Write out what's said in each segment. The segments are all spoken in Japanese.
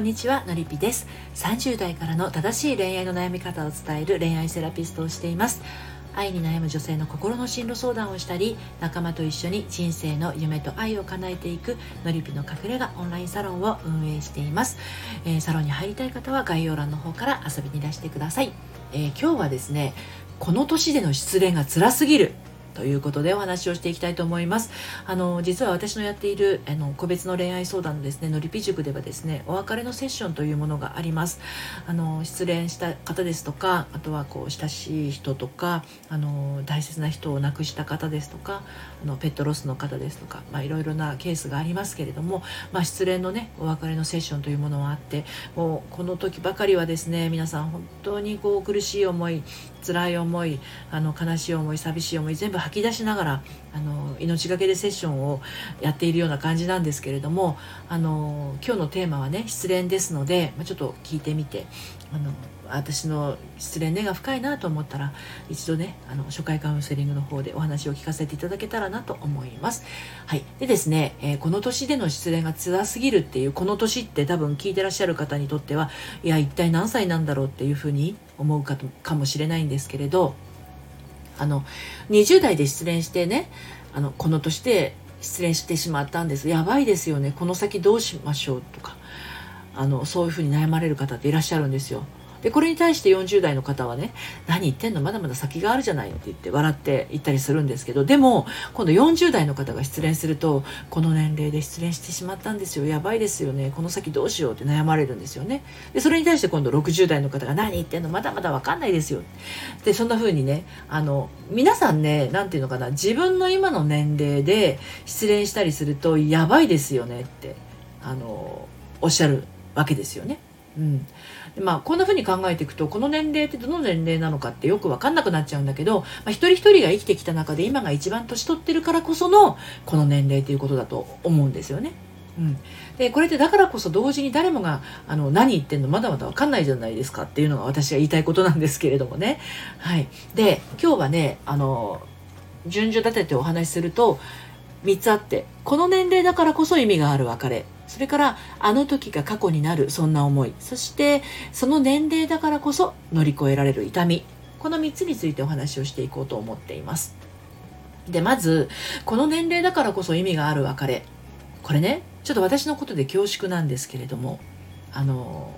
んにちはのりぴです。30代からの正しい恋愛の悩み方を伝える恋愛セラピストをしています。愛に悩む女性の心の進路相談をしたり仲間と一緒に人生の夢と愛を叶えていくのりぴの隠れ家オンラインサロンを運営しています、えー、サロンに入りたい方は概要欄の方から遊びにいらしてください、えー、今日はですねこの年での失恋が辛すぎる。ということでお話をしていきたいと思います。あの実は私のやっているあの個別の恋愛相談のですねのりぴ塾ではですねお別れのセッションというものがあります。あの失恋した方ですとかあとはこう親しい人とかあの大切な人を亡くした方ですとかあのペットロスの方ですとかまあいろいろなケースがありますけれども、まあ、失恋のねお別れのセッションというものはあってもうこの時ばかりはですね皆さん本当にこう苦しい思い辛い思いあの悲しい思い寂しい思い全部吐き出しながらあの命がけでセッションをやっているような感じなんですけれどもあの今日のテーマはね失恋ですので、まあ、ちょっと聞いてみてあの私の失恋根が深いなと思ったら一度ねあの初回カウンセリングの方でお話を聞かせていただけたらなと思います。はい、でですね、えー、この年での失恋が辛すぎるっていうこの年って多分聞いてらっしゃる方にとってはいや一体何歳なんだろうっていうふうに思うかとかもしれないんですけれどあの20代で失恋してねあのこの年で失恋してしまったんですやばいですよねこの先どうしましょうとかあのそういうふうに悩まれる方っていらっしゃるんですよ。でこれに対して40代の方はね何言ってんのまだまだ先があるじゃないって言って笑って言ったりするんですけどでも今度40代の方が失恋するとこの年齢で失恋してしまったんですよ。やばいですよね。この先どうしようって悩まれるんですよね。でそれに対して今度60代の方が何言ってんのまだまだ分かんないですよ。でそんな風にねあの皆さんね何て言うのかな自分の今の年齢で失恋したりするとやばいですよねってあのおっしゃるわけですよね。うん、まあこんな風に考えていくとこの年齢ってどの年齢なのかってよく分かんなくなっちゃうんだけど、まあ、一人一人が生きてきた中で今が一番年取ってるからこそのこの年齢ということだと思うんですよね。うん、でこれってだからこそ同時に誰もがあの何言ってんのまだまだ分かんないじゃないですかっていうのが私が言いたいことなんですけれどもね。はい、で今日はねあの順序立ててお話しすると3つあってこの年齢だからこそ意味がある別れそれからあの時が過去になるそんな思い。そしてその年齢だからこそ乗り越えられる痛み。この3つについてお話をしていこうと思っています。でまずこの年齢だからこそ意味がある別れ。これねちょっと私のことで恐縮なんですけれどもあの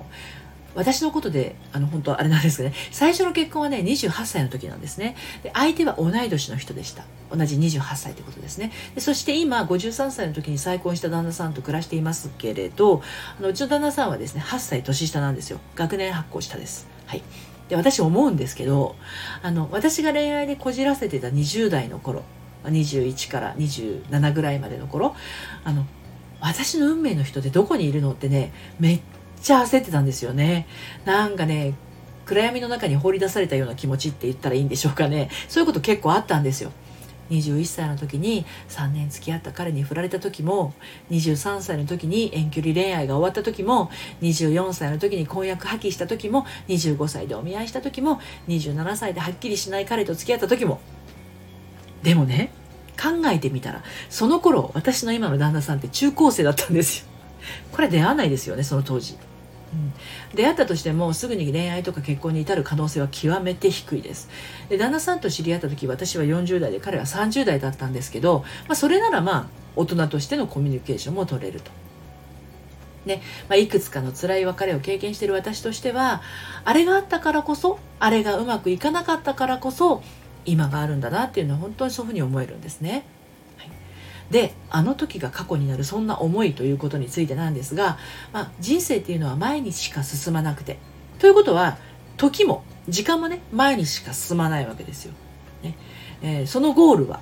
私のことで、あの、本当あれなんですけどね、最初の結婚はね、28歳の時なんですね。で、相手は同い年の人でした。同じ28歳ということですね。でそして今、53歳の時に再婚した旦那さんと暮らしていますけれど、あのうちの旦那さんはですね、8歳年下なんですよ。学年発行下です。はい。で、私思うんですけど、あの、私が恋愛でこじらせてた20代の頃、21から27ぐらいまでの頃、あの、私の運命の人ってどこにいるのってね、めっちゃ焦ってたんですよね。なんかね、暗闇の中に放り出されたような気持ちって言ったらいいんでしょうかね。そういうこと結構あったんですよ。21歳の時に3年付き合った彼に振られた時も23歳の時に遠距離恋愛が終わった時も24歳の時に婚約破棄した時も25歳でお見合いした時も27歳ではっきりしない彼と付き合った時もでもね考えてみたらその頃私の今の旦那さんって中高生だったんですよこれ出会わないですよねその当時うん、出会ったとしてもすぐに恋愛とか結婚に至る可能性は極めて低いですで旦那さんと知り合った時私は40代で彼は30代だったんですけど、まあ、それならまあ大人としてのコミュニケーションも取れると。ねまあ、いくつかの辛い別れを経験している私としてはあれがあったからこそあれがうまくいかなかったからこそ今があるんだなっていうのは本当にそういうふうに思えるんですね。であの時が過去になるそんな思いということについてなんですが、まあ、人生っていうのは前にしか進まなくて。ということは時も時間もね前にしか進まないわけですよ。ね。えー、そのゴールは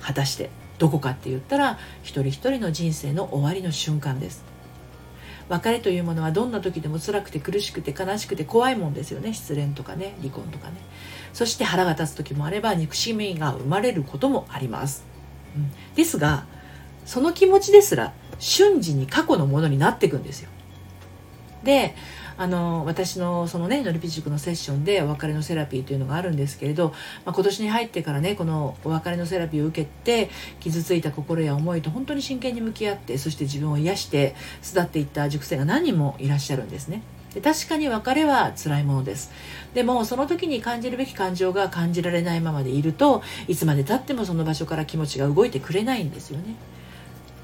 果たしてどこかって言ったら一人一人の人生の終わりの瞬間です。別れというものはどんな時でも辛くて苦しくて悲しくて怖いもんですよね。失恋とかね離婚とかね。そして腹が立つ時もあれば憎しみが生まれることもあります、ですがその気持ちですら瞬時に過去のものになっていくんですよ。であの私のそのねのりぴ塾のセッションでお別れのセラピーというのがあるんですけれど、まあ、今年に入ってからねこのお別れのセラピーを受けて傷ついた心や思いと本当に真剣に向き合ってそして自分を癒して巣立っていった塾生が何人もいらっしゃるんですね。で確かに別れは辛いものです。でもその時に感じるべき感情が感じられないままでいるといつまでたってもその場所から気持ちが動いてくれないんですよね。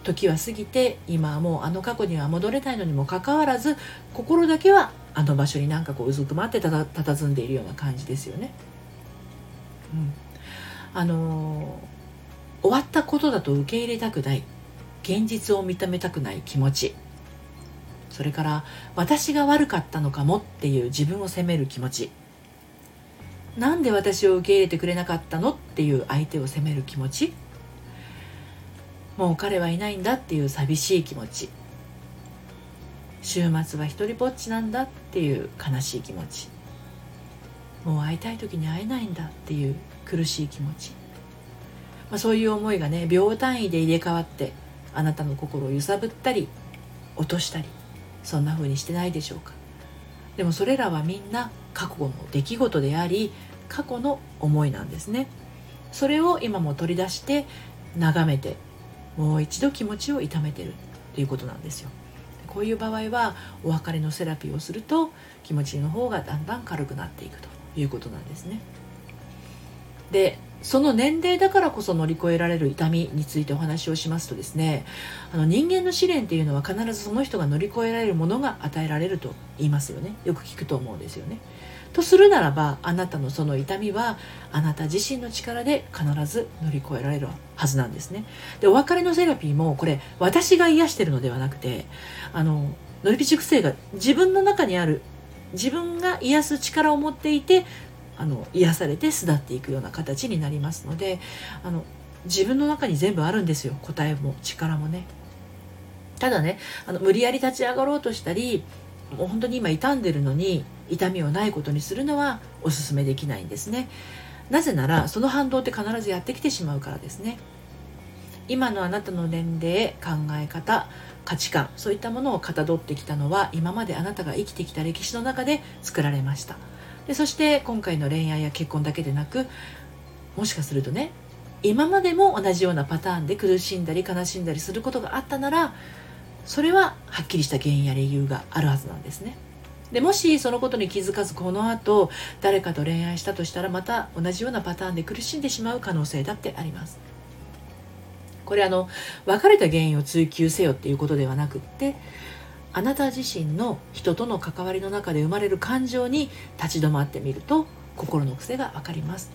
時は過ぎて今はもうあの過去には戻れないのにもかかわらず心だけはあの場所になんかこううずくまってたた佇んでいるような感じですよね。うん、あのー、終わったことだと受け入れたくない。現実を認めたくない気持ち。それから私が悪かったのかもっていう自分を責める気持ち。なんで私を受け入れてくれなかったのっていう相手を責める気持ち。もう彼はいないんだっていう寂しい気持ち。週末は一人ぼっちなんだっていう悲しい気持ち。もう会いたい時に会えないんだっていう苦しい気持ち、まあ、そういう思いがね秒単位で入れ替わってあなたの心を揺さぶったり落としたり。そんな風にしてないでしょうか。でもそれらはみんな過去の出来事であり過去の思いなんですね。それを今も取り出して眺めてもう一度気持ちを痛めてるということなんですよ。こういう場合はお別れのセラピーをすると気持ちの方がだんだん軽くなっていくということなんですね。でその年齢だからこそ乗り越えられる痛みについてお話をしますとですねあの人間の試練っていうのは必ずその人が乗り越えられるものが与えられると言いますよね。よく聞くと思うんですよね。とするならばあなたのその痛みはあなた自身の力で必ず乗り越えられるはずなんですね。でお別れのセラピーもこれ私が癒してるのではなくてあの乗り火熟成が自分の中にある自分が癒す力を持っていてあの癒されて巣立っていくような形になりますのであの自分の中に全部あるんですよ。答えも力もね。ただねあの無理やり立ち上がろうとしたりもう本当に今傷んでるのに痛みをないことにするのはおすすめできないんですね。なぜならその反動って必ずやってきてしまうからですね。今のあなたの年齢考え方価値観そういったものをかたどってきたのは今まであなたが生きてきた歴史の中で作られました。でそして今回の恋愛や結婚だけでなくもしかするとね今までも同じようなパターンで苦しんだり悲しんだりすることがあったならそれははっきりした原因や理由があるはずなんですね。でもしそのことに気づかずこの後誰かと恋愛したとしたらまた同じようなパターンで苦しんでしまう可能性だってあります。これあの別れた原因を追求せよっていうことではなくってあなた自身の人との関わりの中で生まれる感情に立ち止まってみると心の癖が分かります。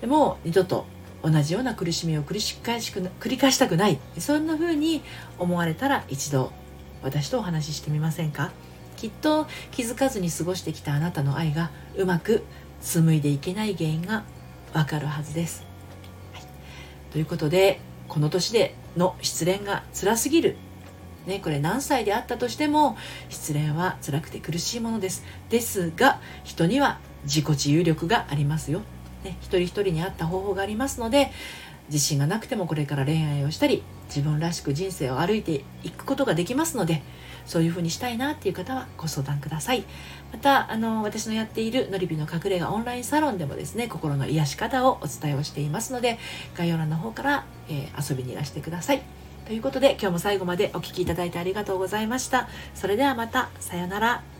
でも二度と同じような苦しみを繰り返しく繰り返したくない。そんな風に思われたら一度私とお話ししてみませんか？きっと気づかずに過ごしてきたあなたの愛がうまく紡いでいけない原因がわかるはずです、はい、ということでこの年での失恋が辛すぎるね、これ何歳であったとしても失恋は辛くて苦しいものです。ですが人には自己治癒力がありますよ、ね、一人一人に合った方法がありますので自信がなくてもこれから恋愛をしたり自分らしく人生を歩いていくことができますのでそういうふうにしたいなっていう方はご相談ください。またあの私のやっているのりびの隠れ家オンラインサロンでもですね心の癒し方をお伝えをしていますので概要欄の方から、えー、遊びにいらしてください。ということで今日も最後までお聴きいただいてありがとうございました。それではまたさようなら。